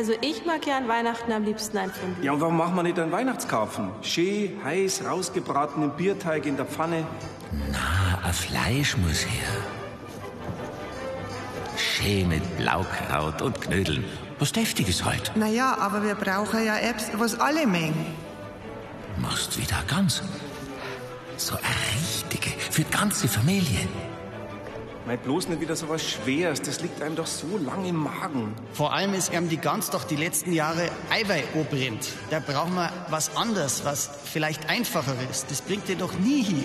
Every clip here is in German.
Also ich mag ja an Weihnachten am liebsten ein Fondue. Ja, und warum machen wir nicht einen Weihnachtskarpfen? Schön, heiß, rausgebratenen Bierteig in der Pfanne. Na, ein Fleisch muss her. Schön mit Blaukraut und Knödeln. Was Deftiges halt. Naja, aber wir brauchen ja Apps, was alle mengen. Machst wieder ganz. So eine richtige, für die ganze Familie. Mei, bloß nicht wieder so was Schweres. Das liegt einem doch so lang im Magen. Vor allem ist ihm die Gans doch die letzten Jahre Eiweiß brennt. Da brauchen wir was anderes, was vielleicht einfacher ist. Das bringt dir doch nie hin.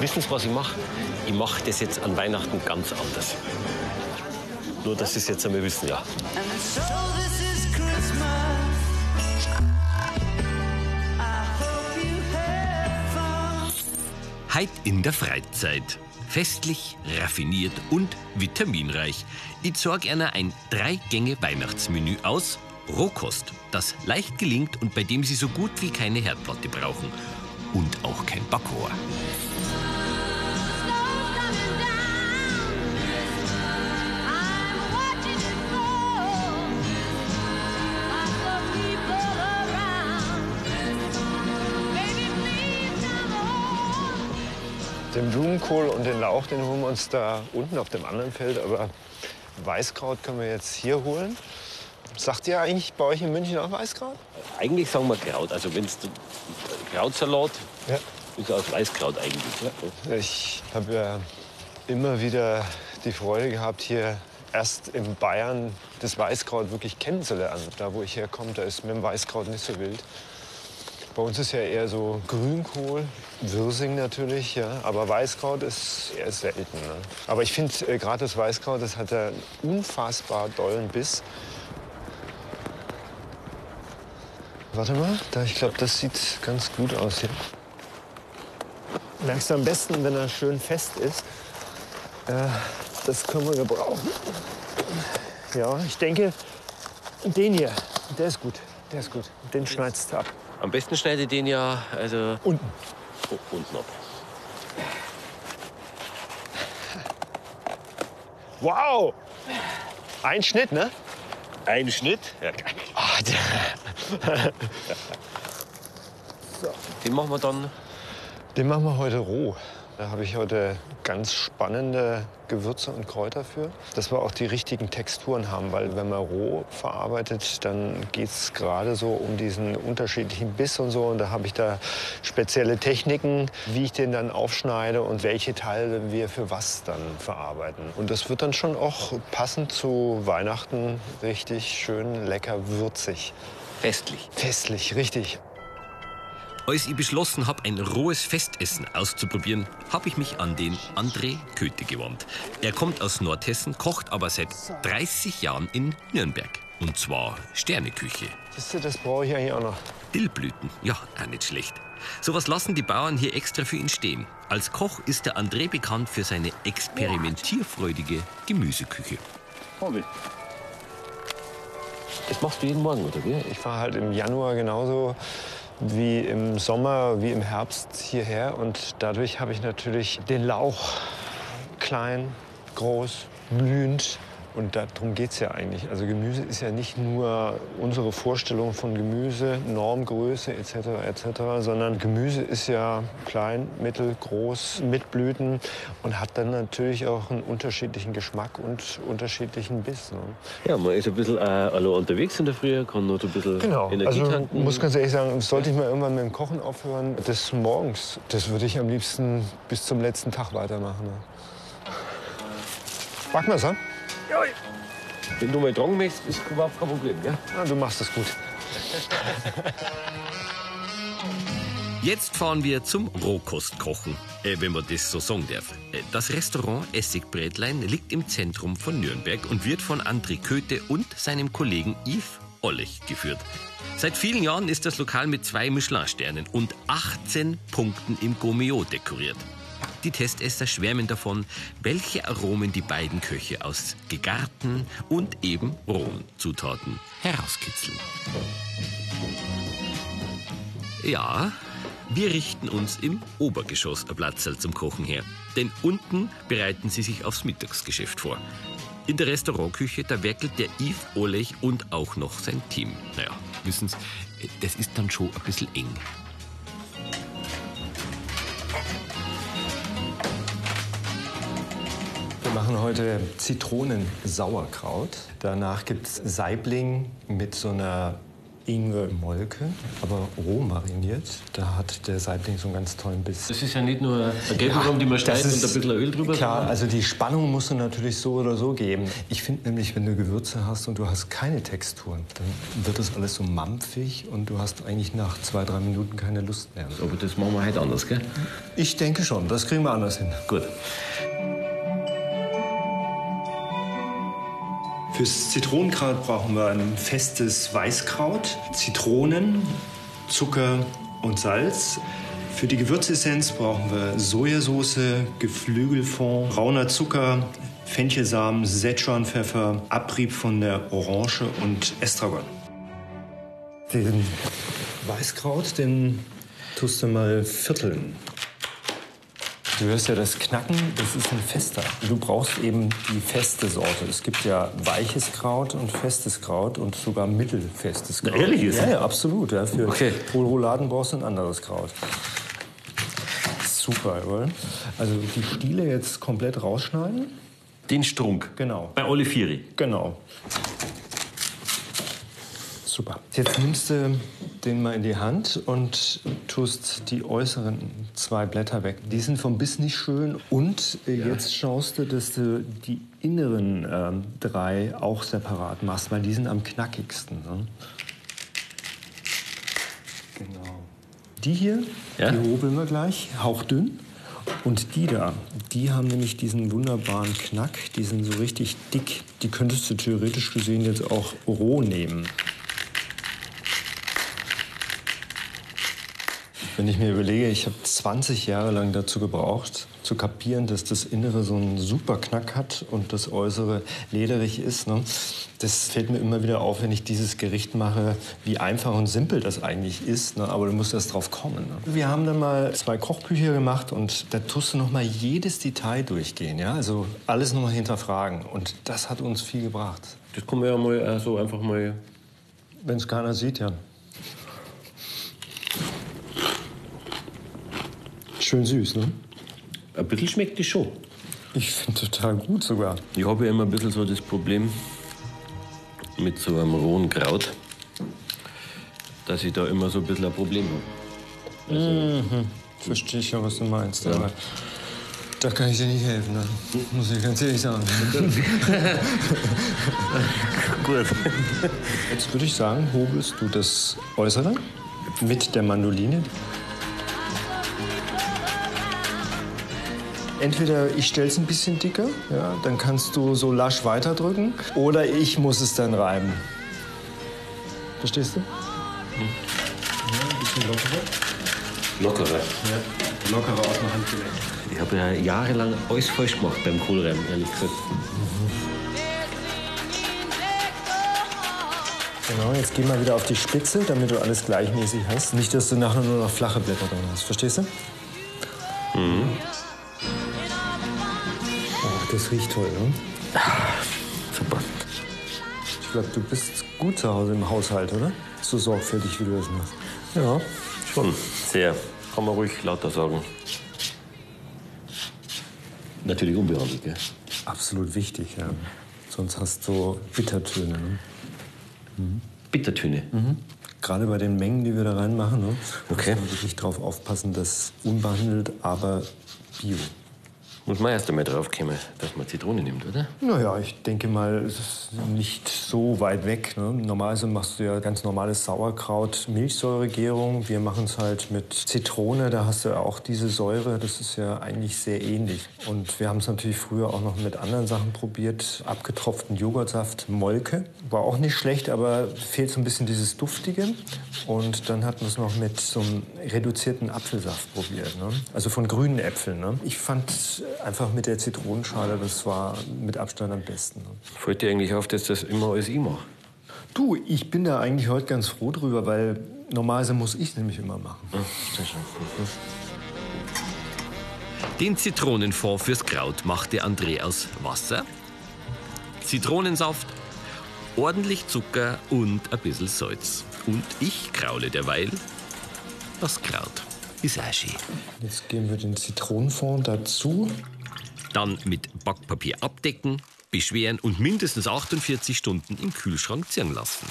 Wissen Sie, was ich mache? Ich mache das jetzt an Weihnachten ganz anders. Nur, dass Sie es jetzt einmal wissen, ja. Heit in der Freizeit. Festlich, raffiniert und vitaminreich. Ich zeig einer ein Drei-Gänge-Weihnachtsmenü aus. Rohkost, das leicht gelingt und bei dem Sie so gut wie keine Herdplatte brauchen. Und auch kein Backrohr. Den Blumenkohl und den Lauch, den holen wir uns da unten auf dem anderen Feld. Aber Weißkraut können wir jetzt hier holen. Sagt ihr eigentlich bei euch in München auch Weißkraut? Eigentlich sagen wir Kraut. Also wenn es Krautsalat Ja. ist aus Weißkraut eigentlich. Ja. Ich habe ja immer wieder die Freude gehabt, hier erst in Bayern das Weißkraut wirklich kennenzulernen. Da, wo ich herkomme, da ist mit dem Weißkraut nicht so wild. Bei uns ist ja eher so Grünkohl, Wirsing natürlich, ja. Aber Weißkraut ist eher selten. Ne? Aber ich finde äh, gerade das Weißkraut, das hat ja einen unfassbar dollen Biss. Warte mal, da, ich glaube, das sieht ganz gut aus hier. Merkst du am besten, wenn er schön fest ist. Äh, das können wir gebrauchen. Ja, ich denke, den hier, der ist gut. Der ist gut. Den schneidest du ab. Am besten schneide ich den ja also Unten. oh, unten ab. Wow! Ein Schnitt, ne? Ein Schnitt. Ja. Ah, der, Den machen wir dann. den machen wir heute roh. Da habe ich heute ganz spannende Gewürze und Kräuter für, dass wir auch die richtigen Texturen haben, weil wenn man roh verarbeitet, dann geht es gerade so um diesen unterschiedlichen Biss und so. Und da habe ich da spezielle Techniken, wie ich den dann aufschneide und welche Teile wir für was dann verarbeiten. Und das wird dann schon auch passend zu Weihnachten richtig schön lecker würzig. Festlich. Festlich, richtig. Als ich beschlossen habe, ein rohes Festessen auszuprobieren, habe ich mich an den André Köthe gewandt. Er kommt aus Nordhessen, kocht aber seit 30 Jahren in Nürnberg. Und zwar Sterneküche. Du, das brauche ich eigentlich auch noch. Dillblüten, ja, auch nicht schlecht. Sowas lassen die Bauern hier extra für ihn stehen. Als Koch ist der André bekannt für seine experimentierfreudige Gemüseküche. Das machst du jeden Morgen, oder wie? Ich fahre halt im Januar genauso wie im Sommer, wie im Herbst hierher. Und dadurch habe ich natürlich den Lauch klein, groß, blühend. Und darum geht es ja eigentlich. Also Gemüse ist ja nicht nur unsere Vorstellung von Gemüse, Normgröße etc. etc., sondern Gemüse ist ja klein, mittel, groß, mit Blüten und hat dann natürlich auch einen unterschiedlichen Geschmack und unterschiedlichen Biss. Ne? Ja, man ist ein bisschen äh, allein unterwegs in der Früh, kann noch ein bisschen Genau. Energie Also tanken. muss ganz ehrlich sagen, sollte ich mal irgendwann mit dem Kochen aufhören, des Morgens, das würde ich am liebsten bis zum letzten Tag weitermachen. Ne? Backen wir's an? Wenn du mal dran möchtest, ist überhaupt kein Problem. Ja? Ja, du machst das gut. Jetzt fahren wir zum Rohkostkochen, äh, wenn man das so sagen darf. Äh, Das Restaurant Essigbrätlein liegt im Zentrum von Nürnberg und wird von André Köthe und seinem Kollegen Yves Ollech geführt. Seit vielen Jahren ist das Lokal mit zwei Michelin-Sternen und 18 Punkten im Gomeo dekoriert. Die Testesser schwärmen davon, welche Aromen die beiden Köche aus gegarten und eben rohen Zutaten herauskitzeln. Ja, Wir richten uns im Obergeschoss ein Platzl zum Kochen her. Denn unten bereiten sie sich aufs Mittagsgeschäft vor. In der Restaurantküche, da werkelt der Yves Olech und auch noch sein Team. Naja, wissen Sie, das ist dann schon ein bisschen eng. Wir machen heute Zitronen-Sauerkraut. Danach gibt es Saibling mit so einer Ingwer-Molke, aber roh mariniert. Da hat der Saibling so einen ganz tollen Biss. Das ist ja nicht nur eine Gelbwurm, die man schneidet und ein bisschen Öl drüber. Klar, also die Spannung musst du natürlich so oder so geben. Ich finde nämlich, wenn du Gewürze hast und du hast keine Texturen, dann wird das alles so mampfig und du hast eigentlich nach zwei, drei Minuten keine Lust mehr. Aber das machen wir heute anders, gell? Ich denke schon, das kriegen wir anders hin. Gut. Fürs Zitronenkraut brauchen wir ein festes Weißkraut, Zitronen, Zucker und Salz. Für die Gewürzessenz brauchen wir Sojasauce, Geflügelfond, brauner Zucker, Fenchelsamen, Szechuanpfeffer, Abrieb von der Orange und Estragon. Den Weißkraut, den tust du mal vierteln. Du hörst ja das Knacken, das ist ein fester. Du brauchst eben die feste Sorte. Es gibt ja weiches Kraut und festes Kraut und sogar mittelfestes Kraut. ehrlich jetzt? Ja, ja, absolut. Ja. Für Okay. Rouladen brauchst du ein anderes Kraut. Super, oder? Also die Stiele jetzt komplett rausschneiden. Den Strunk. Genau. Bei Olivieri. Genau. Super. Jetzt nimmst du den mal in die Hand und tust die äußeren zwei Blätter weg. Die sind vom Biss nicht schön. Und äh, jetzt schaust du, dass du die inneren ähm, drei auch separat machst, weil die sind am knackigsten. Ne? Genau. Die hier, Ja. die hobeln wir gleich, hauchdünn. Und die da, die haben nämlich diesen wunderbaren Knack, die sind so richtig dick. Die könntest du theoretisch gesehen jetzt auch roh nehmen. Wenn ich mir überlege, ich habe 20 Jahre lang dazu gebraucht, zu kapieren, dass das Innere so einen super Knack hat und das Äußere lederig ist. Ne? Das fällt mir immer wieder auf, wenn ich dieses Gericht mache, wie einfach und simpel das eigentlich ist. Ne? Aber du musst erst drauf kommen. Ne? Wir haben dann mal zwei Kochbücher gemacht und da tust du noch mal jedes Detail durchgehen. Ja? Also alles noch mal hinterfragen. Und das hat uns viel gebracht. Das kann man ja mal äh, so einfach mal. Wenn es keiner sieht, ja. Schön süß, ne? Ein bisschen schmeckt die schon. Ich finde total gut sogar. Ich habe ja immer ein bisschen so das Problem mit so einem rohen Kraut, dass ich da immer so ein bisschen ein Problem habe. Verstehe ich ja, was du meinst. Aber da kann ich dir nicht helfen, ne? muss ich ganz ehrlich sagen. Gut. Jetzt würde ich sagen, hobelst du das Äußere mit der Mandoline. Entweder ich stelle es ein bisschen dicker, ja, dann kannst du so lasch weiterdrücken, oder ich muss es dann reiben. Verstehst du? Ja, ein bisschen lockerer. Lockerer. Ja, lockerer aus dem Handgelenk. Ich habe ja jahrelang alles falsch gemacht beim Kohlreiben, ehrlich gesagt. Genau, jetzt geh mal wieder auf die Spitze, damit du alles gleichmäßig hast. Nicht, dass du nachher nur noch flache Blätter drin hast. Verstehst du? Mhm. Das riecht toll, ne? Super. Ich glaube, du bist gut zu Hause im Haushalt, oder? So sorgfältig, wie du das machst. Ja. Schon. Sehr. Kann man ruhig lauter sagen. Natürlich unbehandelt, gell? Absolut wichtig, ja. Sonst hast du Bittertöne. Ne? Bittertöne. Gerade bei den Mengen, die wir da reinmachen, ne? Okay. muss man wirklich drauf aufpassen, dass unbehandelt, aber bio. Muss man erst einmal drauf kommen, dass man Zitrone nimmt, oder? Naja, ich denke mal, es ist nicht so weit weg. Ne? Normalerweise machst du ja ganz normales Sauerkraut, Milchsäuregärung. Wir machen es halt mit Zitrone, da hast du ja auch diese Säure. Das ist ja eigentlich sehr ähnlich. Und wir haben es natürlich früher auch noch mit anderen Sachen probiert. Abgetropften Joghurtsaft, Molke. War auch nicht schlecht, aber fehlt so ein bisschen dieses Duftige. Und dann hatten wir es noch mit so einem reduzierten Apfelsaft probiert. Ne? Also von grünen Äpfeln. Ne? Ich fand einfach mit der Zitronenschale, das war mit Abstand am besten. Ne? Fällt dir eigentlich auf, dass das immer alles ich mache? Du, ich bin da eigentlich heute ganz froh drüber, weil normalerweise muss ich nämlich immer machen. Den Zitronenfond fürs Kraut machte André aus Wasser, Zitronensaft, ordentlich Zucker und ein bisschen Salz. Und ich kraule derweil das Kraut. Ist auch schön. Jetzt geben wir den Zitronenfond dazu. Dann mit Backpapier abdecken, beschweren und mindestens 48 Stunden im Kühlschrank ziehen lassen.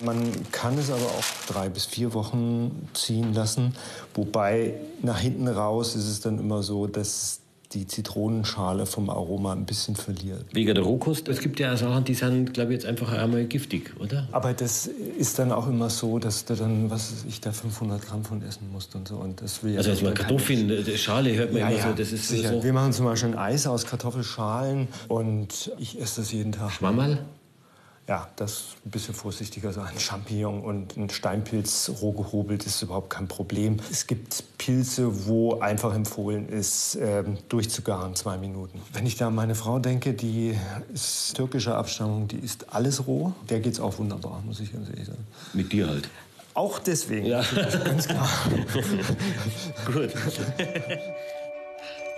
Man kann es aber auch drei bis vier Wochen ziehen lassen. Wobei nach hinten raus ist es dann immer so, dass die Zitronenschale vom Aroma ein bisschen verliert. Wegen der Rohkost. Es gibt ja auch Sachen, die sind, glaube ich, jetzt einfach einmal giftig, oder? Aber das ist dann auch immer so, dass du dann, was ich, da 500 Gramm von essen musst und so. Und das will ja Also jetzt mal Kartoffeln, die Schale hört man Ja, immer ja, so, das ist sicher. so. Wir machen zum Beispiel ein Eis aus Kartoffelschalen und ich esse das jeden Tag. Schwammerl? Ja, das ist ein bisschen vorsichtiger sein. Ein Champignon und ein Steinpilz roh gehobelt ist überhaupt kein Problem. Es gibt Pilze, wo einfach empfohlen ist, ähm, durchzugaren, zwei Minuten. Wenn ich da an meine Frau denke, die ist türkischer Abstammung, die isst alles roh. Der geht's auch wunderbar, muss ich ganz ehrlich sagen. Mit dir halt. Auch deswegen, Ja. ganz klar. Gut.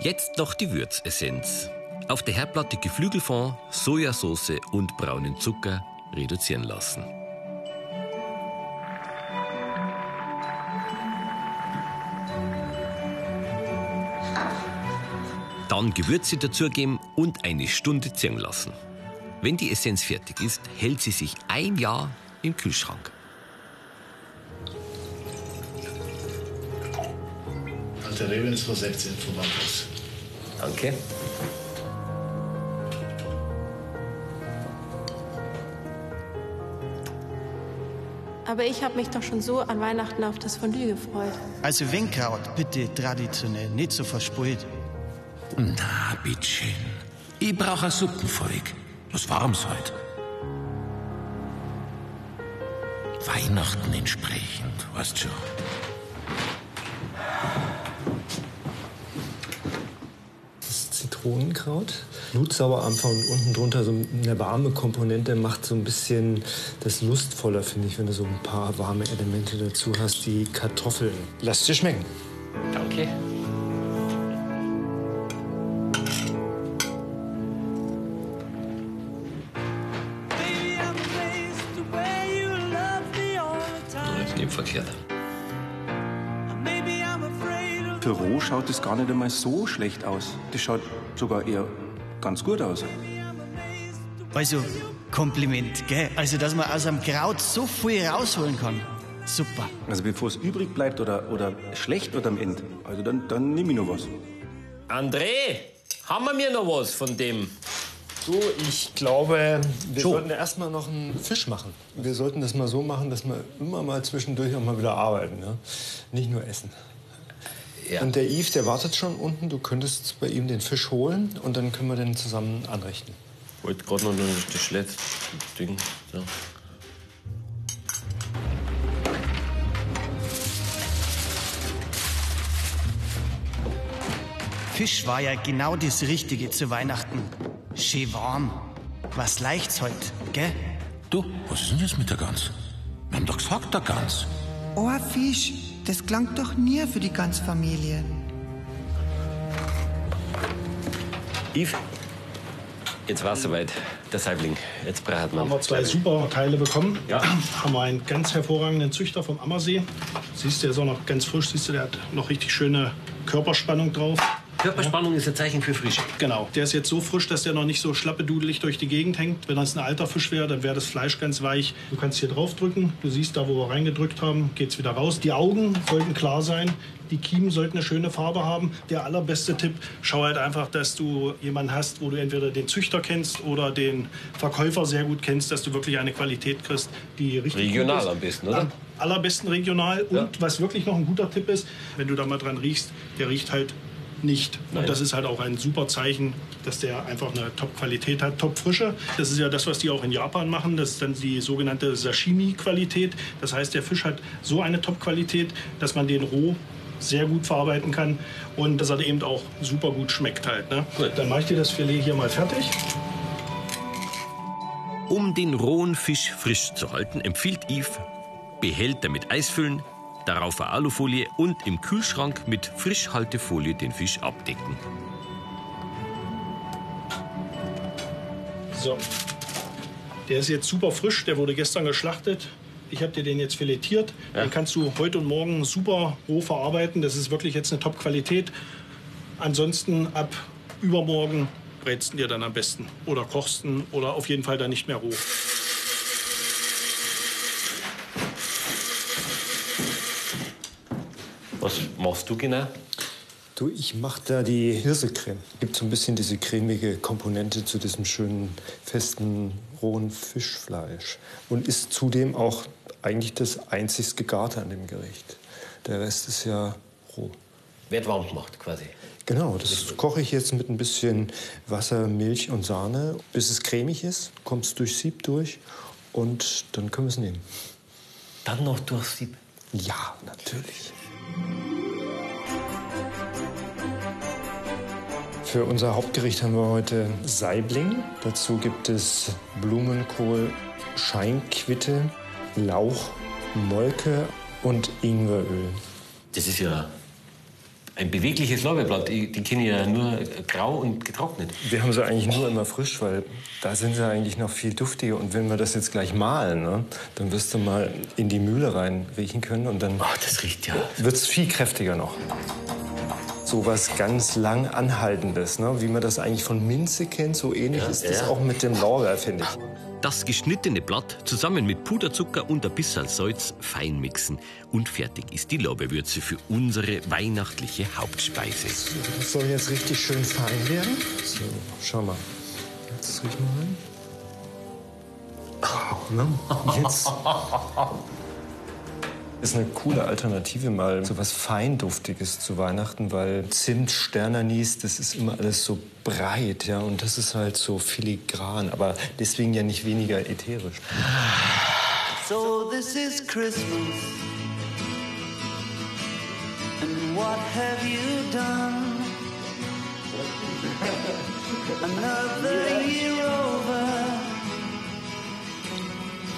Jetzt noch die Würzessenz. Auf der Herdplatte Geflügelfond, Sojasauce und braunen Zucker reduzieren lassen. Dann Gewürze dazugeben und eine Stunde ziehen lassen. Wenn die Essenz fertig ist, hält sie sich ein Jahr im Kühlschrank. Alte Rebens vor 16 vom Bankhaus. Danke. Aber ich habe mich doch schon so an Weihnachten auf das Fondue gefreut. Also wenn Kraut, bitte traditionell, nicht so verspult. Na, bitteschön. Ich brauche ein Suppenvolk. Was Warmes halt. Weihnachten entsprechend, weißt schon. Das Zitronenkraut. Blutsauer am Anfang und unten drunter so eine warme Komponente macht so ein bisschen das lustvoller, finde ich, wenn du so ein paar warme Elemente dazu hast. Die Kartoffeln. Lass dir schmecken. Danke. Für roh schaut es gar nicht einmal so schlecht aus. Das schaut sogar eher ganz gut aus. Also, Kompliment, gell? Also, dass man aus einem Kraut so viel rausholen kann. Super. Also bevor es übrig bleibt oder, oder schlecht wird am Ende, also dann, dann nehme ich noch was. André, haben wir mir noch was von dem? So, ich glaube, wir Schon. sollten erstmal noch einen Fisch machen. Wir sollten das mal so machen, dass wir immer mal zwischendurch auch mal wieder arbeiten. Ne? Nicht nur essen. Ja. Und der Yves, der wartet schon unten. Du könntest bei ihm den Fisch holen und dann können wir den zusammen anrichten. Wollte gerade noch das letzte Ding. So. Fisch war ja genau das Richtige zu Weihnachten. Schön warm. Was leicht's heute, gell? Du, was ist denn jetzt mit der Gans? Wir haben doch gesagt, der Gans. Oh, Fisch, das klang doch nie für die ganze Familie. Yves, jetzt war es soweit. Der Saibling. Jetzt braucht man. Haben wir zwei super Teile bekommen. Ja. Haben wir einen ganz hervorragenden Züchter vom Ammersee. Siehst du, der ist auch noch ganz frisch. Siehst du, der hat noch richtig schöne Körperspannung drauf. Körperspannung ist ein Zeichen für Frische. Genau. Der ist jetzt so frisch, dass der noch nicht so schlappedudelig durch die Gegend hängt. Wenn das ein alter Fisch wäre, dann wäre das Fleisch ganz weich. Du kannst hier drauf drücken. Du siehst, da wo wir reingedrückt haben, geht es wieder raus. Die Augen sollten klar sein. Die Kiemen sollten eine schöne Farbe haben. Der allerbeste Tipp, schau halt einfach, dass du jemanden hast, wo du entweder den Züchter kennst oder den Verkäufer sehr gut kennst, dass du wirklich eine Qualität kriegst, die richtig Regional gut ist. am besten, oder? Am allerbesten regional. Und was wirklich noch ein guter Tipp ist, wenn du da mal dran riechst, der riecht halt nicht. Nein. Und das ist halt auch ein super Zeichen, dass der einfach eine Top-Qualität hat, Top-Frische. Das ist ja das, was die auch in Japan machen. Das ist dann die sogenannte Sashimi-Qualität. Das heißt, der Fisch hat so eine Top-Qualität, dass man den roh sehr gut verarbeiten kann und dass er eben auch super gut schmeckt halt. Ne? Dann mache ich dir das Filet hier mal fertig. Um den rohen Fisch frisch zu halten, empfiehlt Yves Behälter mit Eis füllen, darauf eine Alufolie und im Kühlschrank mit Frischhaltefolie den Fisch abdecken. So. Der ist jetzt super frisch, der wurde gestern geschlachtet. Ich habe dir den jetzt filetiert. Den kannst du heute und morgen super roh verarbeiten. Das ist wirklich jetzt eine Top-Qualität. Ansonsten ab übermorgen brätst du dir dann am besten. Oder kochst ihn oder auf jeden Fall dann nicht mehr roh. Was machst du genau? Du, ich mache da die Hirsecreme. Gibt so ein bisschen diese cremige Komponente zu diesem schönen, festen, rohen Fischfleisch. Und ist zudem auch eigentlich das einzig Gegarte an dem Gericht. Der Rest ist ja roh. Wird warm gemacht quasi. Genau, das koche ich jetzt mit ein bisschen Wasser, Milch und Sahne, bis es cremig ist. Kommt es durch Sieb durch und dann können wir es nehmen. Dann noch durch Sieb? Ja, natürlich. Für unser Hauptgericht haben wir heute Saibling. Dazu gibt es Blumenkohl, Scheinquitte, Lauch, Molke und Ingweröl. Das ist ja ein bewegliches Lorbeerblatt. Die, kenne ich ja nur grau und getrocknet. Wir haben sie eigentlich nur immer frisch, weil da sind sie eigentlich noch viel duftiger. Und wenn wir das jetzt gleich mahlen, ne, dann wirst du mal in die Mühle rein riechen können und dann Ach, das riecht ja. wird es viel kräftiger noch. So was ganz lang Anhaltendes, ne? wie man das eigentlich von Minze kennt. So ähnlich ist das ja. auch mit dem Lorbeer, finde ich. Das geschnittene Blatt zusammen mit Puderzucker und ein bisschen Salz fein mixen. Und fertig ist die Lorbeerwürze für unsere weihnachtliche Hauptspeise. Das soll jetzt richtig schön fein werden. So, schau mal. Jetzt riech mal rein. Oh, ne? Jetzt ist eine coole Alternative mal so was Feinduftiges zu Weihnachten, weil Zimt, Sternanis, das ist immer alles so breit, ja, und das ist halt so filigran, aber deswegen ja nicht weniger ätherisch. So this is Christmas. And what have you done? Another year over.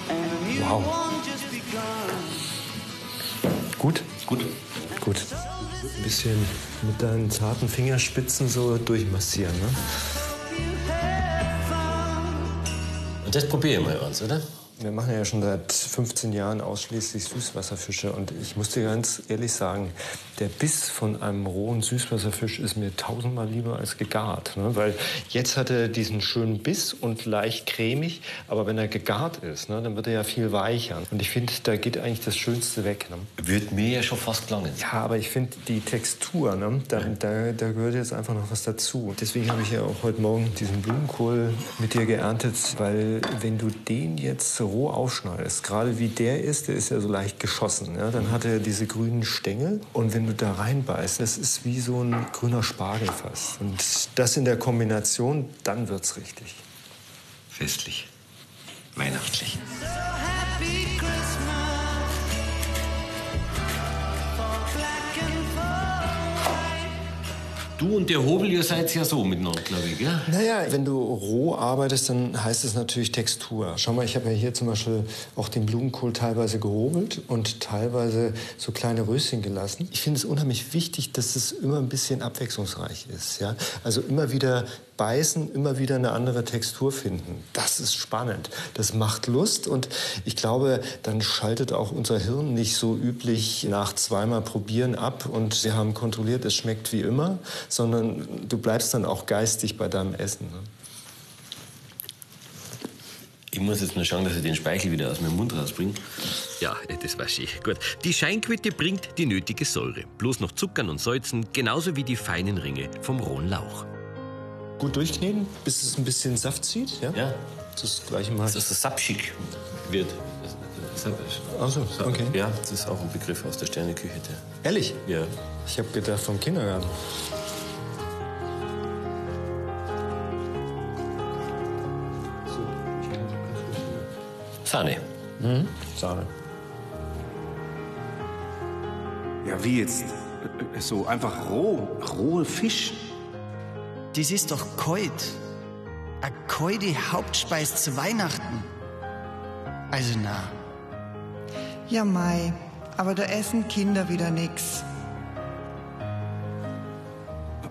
And new Wow. one just begun. Gut? Gut. Gut. Ein bisschen mit deinen zarten Fingerspitzen so durchmassieren, ne? Und das probieren wir uns, oder? Wir machen ja schon seit 15 Jahren ausschließlich Süßwasserfische und ich muss dir ganz ehrlich sagen, der Biss von einem rohen Süßwasserfisch ist mir tausendmal lieber als gegart. Ne? Weil jetzt hat er diesen schönen Biss und leicht cremig, aber wenn er gegart ist, ne, dann wird er ja viel weicher. Und ich finde, da geht eigentlich das Schönste weg. Ne? Wird mir ja schon fast gelangen. Ja, aber ich finde die Textur, ne, da, da, da gehört jetzt einfach noch was dazu. Deswegen habe ich ja auch heute Morgen diesen Blumenkohl mit dir geerntet, weil wenn du den jetzt roh aufschneidest, gerade wie der ist, der ist ja so leicht geschossen, ja, dann hat er diese grünen Stängel und wenn du da reinbeißt, das ist wie so ein grüner Spargel fast. Und das in der Kombination, dann wird's richtig. Festlich. Weihnachtlich. Happy Christmas. Du und der Hobel, ihr seid ja so miteinander, glaube ich, gell? Naja, wenn du roh arbeitest, dann heißt es natürlich Textur. Schau mal, ich habe ja hier zum Beispiel auch den Blumenkohl teilweise gehobelt und teilweise so kleine Röschen gelassen. Ich finde es unheimlich wichtig, dass es immer ein bisschen abwechslungsreich ist. Ja? Also immer wieder beißen, immer wieder eine andere Textur finden. Das ist spannend. Das macht Lust und ich glaube, dann schaltet auch unser Hirn nicht so üblich nach zweimal probieren ab und wir haben kontrolliert, es schmeckt wie immer, sondern du bleibst dann auch geistig bei deinem Essen. Ne? Ich muss jetzt nur schauen, dass ich den Speichel wieder aus meinem Mund rausbringe. Ja, äh, das war schön. Gut. Die Scheinquitte bringt die nötige Säure. Bloß noch Zuckern und Salzen, genauso wie die feinen Ringe vom rohen Lauch. Gut durchkneten, bis es ein bisschen Saft zieht. Ja. Ja. Das gleiche mal. Dass es sapschig wird. Ach so, okay. Ja, das ist auch ein Begriff aus der Sterneküche. Der. Ehrlich? Ja. Ich habe gedacht vom Kindergarten. Sahne. Mhm. Sahne. Ja, wie jetzt? Äh, So einfach roh, rohe Fisch. Das ist doch kalt. Eine kalte Hauptspeis zu Weihnachten. Also na. Ja, Mai, aber da essen Kinder wieder nix.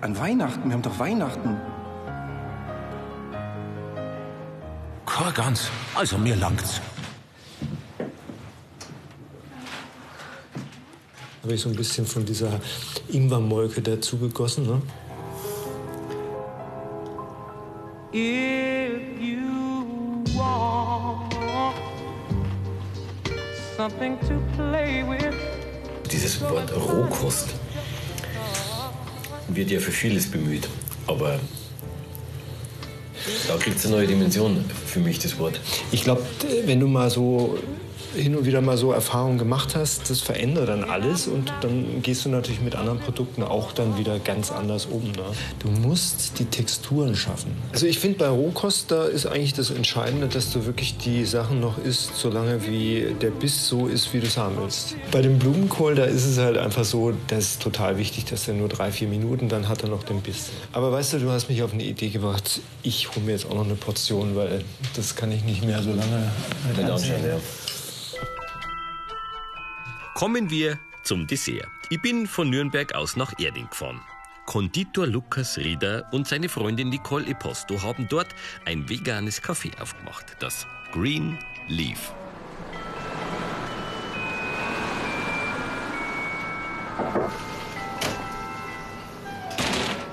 An Weihnachten, wir haben doch Weihnachten. Kein ganz. Also mir langt's. Habe ich so ein bisschen von dieser Ingwermolke dazu gegossen. Ne? If you want something to play with. Dieses Wort Rohkost wird ja für vieles bemüht, aber da kriegt es eine neue Dimension für mich, das Wort. Ich glaube, wenn du mal so hin und wieder mal so Erfahrungen gemacht hast, das verändert dann alles und dann gehst du natürlich mit anderen Produkten auch dann wieder ganz anders um. Ne? Du musst die Texturen schaffen. Also ich finde bei Rohkost, da ist eigentlich das Entscheidende, dass du wirklich die Sachen noch isst, solange wie der Biss so ist, wie du es haben willst. Bei dem Blumenkohl, da ist es halt einfach so, das ist total wichtig, dass er nur drei, vier Minuten, dann hat er noch den Biss. Aber weißt du, du hast mich auf eine Idee gebracht, ich hole mir jetzt auch noch eine Portion, weil das kann ich nicht mehr so lange ja. Kommen wir zum Dessert. Ich bin von Nürnberg aus nach Erding gefahren. Konditor Lukas Rieder und seine Freundin Nicole Eposto haben dort ein veganes Café aufgemacht, das Green Leaf.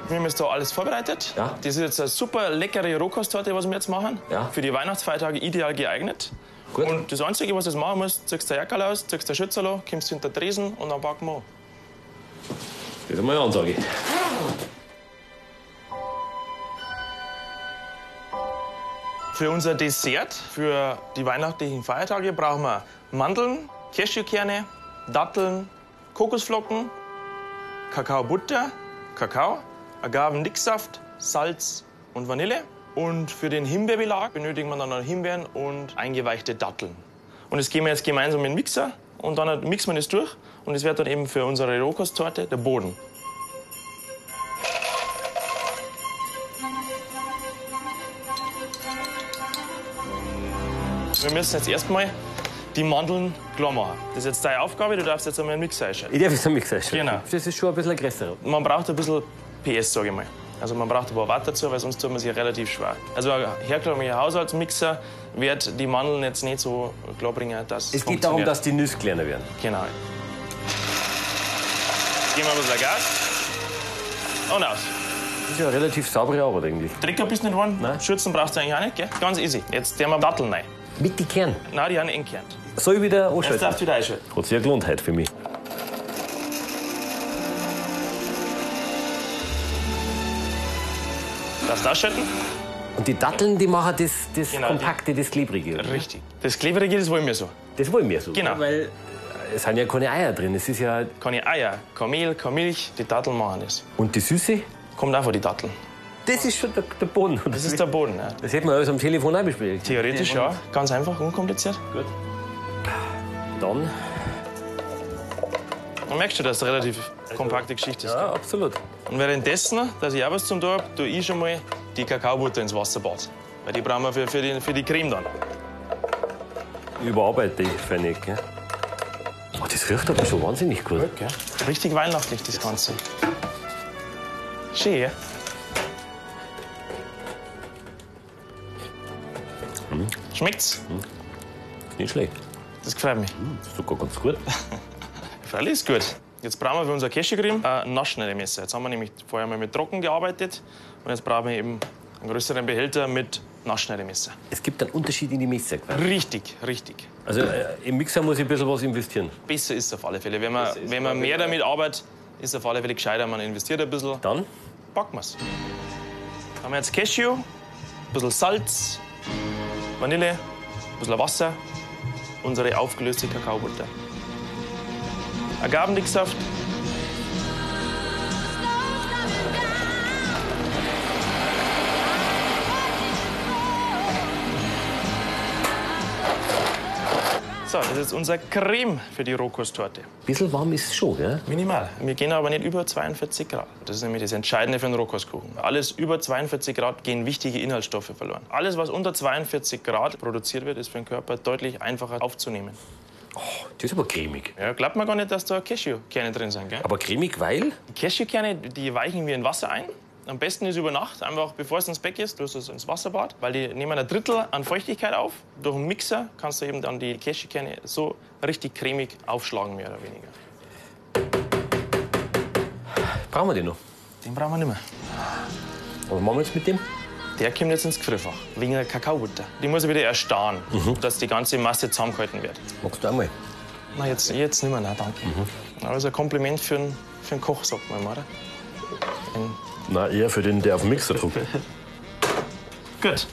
Wir haben jetzt da alles vorbereitet. Ja. Das ist jetzt eine super leckere Rohkosttorte, was wir jetzt machen. Ja. Für die Weihnachtsfeiertage ideal geeignet. Gut. Und das Einzige, was du jetzt machen musst, ziehst du ein Jackerl aus, ziehst ein Schützerl kommst hinter den Tresen und dann packen wir an. Das ist mal eine Ansage. Für unser Dessert, für die weihnachtlichen Feiertage, brauchen wir Mandeln, Cashewkerne, Datteln, Kokosflocken, Kakaobutter, Kakao, Agavendicksaft, Salz und Vanille. Und für den Himbeerbelag benötigen wir dann noch Himbeeren und eingeweichte Datteln. Und das geben wir jetzt gemeinsam in den Mixer und dann mixen wir das durch. Und das wird dann eben für unsere Rohkosttorte der Boden. Wir müssen jetzt erstmal die Mandeln klar machen. Das ist jetzt deine Aufgabe, du darfst jetzt einmal einen Mixer einschalten. Ich darf jetzt einen Mixer einschalten. Genau. Das ist schon ein bisschen ein größerer. Man braucht ein bisschen PS, sage ich mal. Also man braucht ein paar Watt dazu, weil sonst tut man sich relativ schwer. Also ein herkömmlicher Haushaltsmixer wird die Mandeln jetzt nicht so klar bringen, dass Es geht darum, dass die Nüsse kleiner werden. Genau. Geben wir ein bisschen Gas. Und aus. Das ist ja eine relativ saubere Arbeit eigentlich. Drecker bist nicht geworden. Schürzen brauchst du eigentlich auch nicht, gell? Ganz easy. Jetzt tun wir Datteln rein. Mit den Kern? Nein, die haben entkernt. Soll ich wieder Jetzt anschalten? darfst du wieder einschalten. Hat sich ja gelohnt heute für mich. Darfst du ausschalten? Und die Datteln, die machen das, das Genau, Kompakte, das Klebrige. oder? Richtig. Das Klebrige, das wollen wir so. Das wollen wir so. Genau. Weil es sind ja keine Eier drin. Es ist ja. Keine Eier, kein Mehl, keine Milch, die Datteln machen das. Und die Süße? Kommt auch von den Datteln. Das ist schon der, der Boden. Das ist der Boden, ja. Das hätten wir alles am Telefon auch besprochen. Theoretisch ja. Ganz einfach, unkompliziert. Gut. Dann. Dann merkst du, dass es eine relativ kompakte Geschichte ist. Ja, absolut. Und währenddessen, dass ich auch was zum tun habe, tue ich schon mal die Kakaobutter ins Wasser bad. Weil die brauchen wir für, für, die, für die Creme dann. Überarbeite ich für nicht, gell? Oh, das riecht aber schon wahnsinnig gut. Gell? Richtig weihnachtlich, das Ganze. Schön, ja? Schmeckt's? Nicht schlecht. Das gefällt mich. Das ist sogar ganz gut. Freilich ist gut. Jetzt brauchen wir für unser Cashewcreme ein Naschschneidemesser. Jetzt haben wir nämlich vorher mal mit Trocken gearbeitet und jetzt brauchen wir eben einen größeren Behälter mit Naschschneidemesser. Es gibt einen Unterschied in die Messer. quasi. Richtig, richtig. Also äh, im Mixer muss ich ein bisschen was investieren. Besser ist es auf alle Fälle. Wenn man, wenn man mehr damit arbeitet, ist es auf alle Fälle gescheiter. Man investiert ein bisschen. Dann? Packen wir es. Haben wir jetzt Cashew, ein bisschen Salz, Vanille, ein bisschen Wasser, unsere aufgelöste Kakaobutter. Agavendicksaft. So, das ist unser Creme für die Rohkosttorte. Bisschen warm ist es schon, gell? Minimal. Wir gehen aber nicht über 42 Grad. Das ist nämlich das Entscheidende für einen Rohkostkuchen. Alles über 42 Grad gehen wichtige Inhaltsstoffe verloren. Alles, was unter 42 Grad produziert wird, ist für den Körper deutlich einfacher aufzunehmen. Das ist aber cremig. Ja, glaubt man gar nicht, dass da Cashewkerne drin sind, gell? Aber cremig, weil? Die Cashewkerne, die weichen wir in Wasser ein. Am besten ist über Nacht, einfach bevor es ins Bett ist, du es ins Wasserbad, weil die nehmen ein Drittel an Feuchtigkeit auf. Durch einen Mixer kannst du eben dann die Cashewkerne so richtig cremig aufschlagen, mehr oder weniger. Brauchen wir den noch? Den brauchen wir nicht mehr. Was machen wir jetzt mit dem? Der kommt jetzt ins Gefrierfach, wegen der Kakaobutter. Die muss wieder erstarren, dass die ganze Masse zusammengehalten wird. Magst du einmal? Na, jetzt, jetzt nicht mehr, nein, danke. Aber das ist ein Kompliment für einen, für einen Koch, sagt man immer, oder? Ein Na, eher für den, der auf den Mixer druckt. Gut.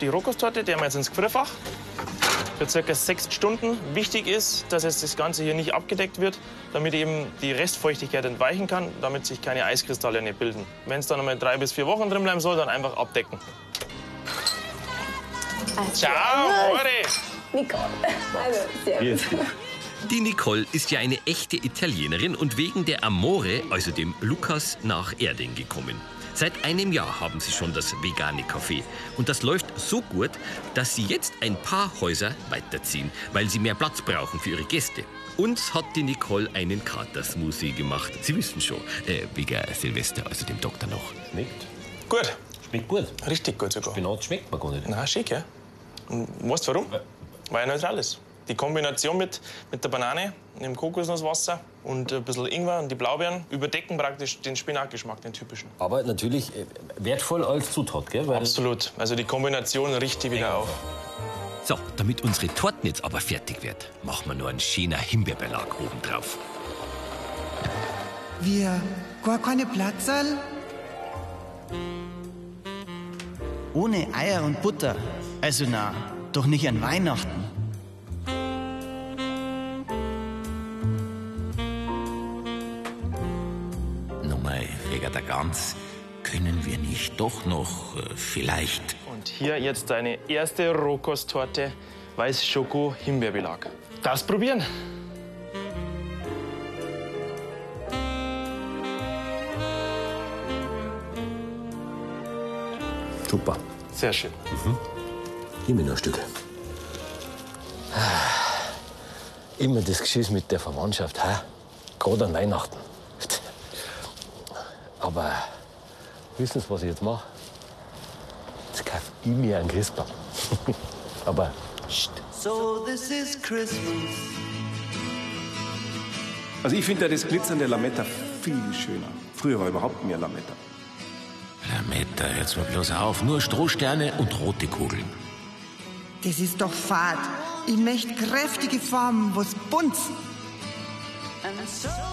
Die Rohkosttorte, die haben wir jetzt ins Gefrierfach. Für circa sechs Stunden. Wichtig ist, dass jetzt das Ganze hier nicht abgedeckt wird, damit eben die Restfeuchtigkeit entweichen kann, damit sich keine Eiskristalle nicht bilden. Wenn es dann noch mal drei bis vier Wochen drin bleiben soll, dann einfach abdecken. Ciao, Ore! Nicole. Also, sehr gut. Die Nicole ist ja eine echte Italienerin und wegen der Amore, also dem Lukas, nach Erding gekommen. Seit einem Jahr haben sie schon das vegane Café. Und das läuft so gut, dass sie jetzt ein paar Häuser weiterziehen, weil sie mehr Platz brauchen für ihre Gäste. Uns hat die Nicole einen Katersmoothie gemacht. Sie wissen schon, äh, wegen Silvester, also dem Doktor noch. Schmeckt. Gut. Schmeckt gut. Richtig gut sogar. Spinat schmeckt man gar nicht. Na, schick, ja? Und weißt du warum? Weil er neutral ist. Die Kombination mit, mit der Banane, dem Kokosnusswasser und ein bisschen Ingwer und die Blaubeeren überdecken praktisch den Spinatgeschmack, den typischen. Aber natürlich äh, wertvoll als Zutat, gell? Weil Absolut. Also die Kombination riecht die wieder auf. So, damit unsere Torten jetzt aber fertig wird, machen wir nur einen schöner Himbeerbelag oben drauf. Wir gar keine Platzerl? Ohne Eier und Butter. Also na, doch nicht an Weihnachten. Gans, können wir nicht doch noch äh, vielleicht Und hier jetzt deine erste Rohkosttorte, Weiß-Schoko-Himbeerbelag. Das probieren. Super. Sehr schön. Gib mir noch ein Stück. Immer das Geschiss mit der Verwandtschaft, hä? gerade an Weihnachten. Aber wissen Sie, was ich jetzt mache? Jetzt kaufe ich mir einen Christbaum. Aber So this is Christmas. Also ich finde ja das glitzernde Lametta viel schöner. Früher war überhaupt mehr Lametta. Lametta, jetzt mal bloß auf, nur Strohsterne und rote Kugeln. Das ist doch fad. Ich möchte kräftige Formen, wo's bunt. And so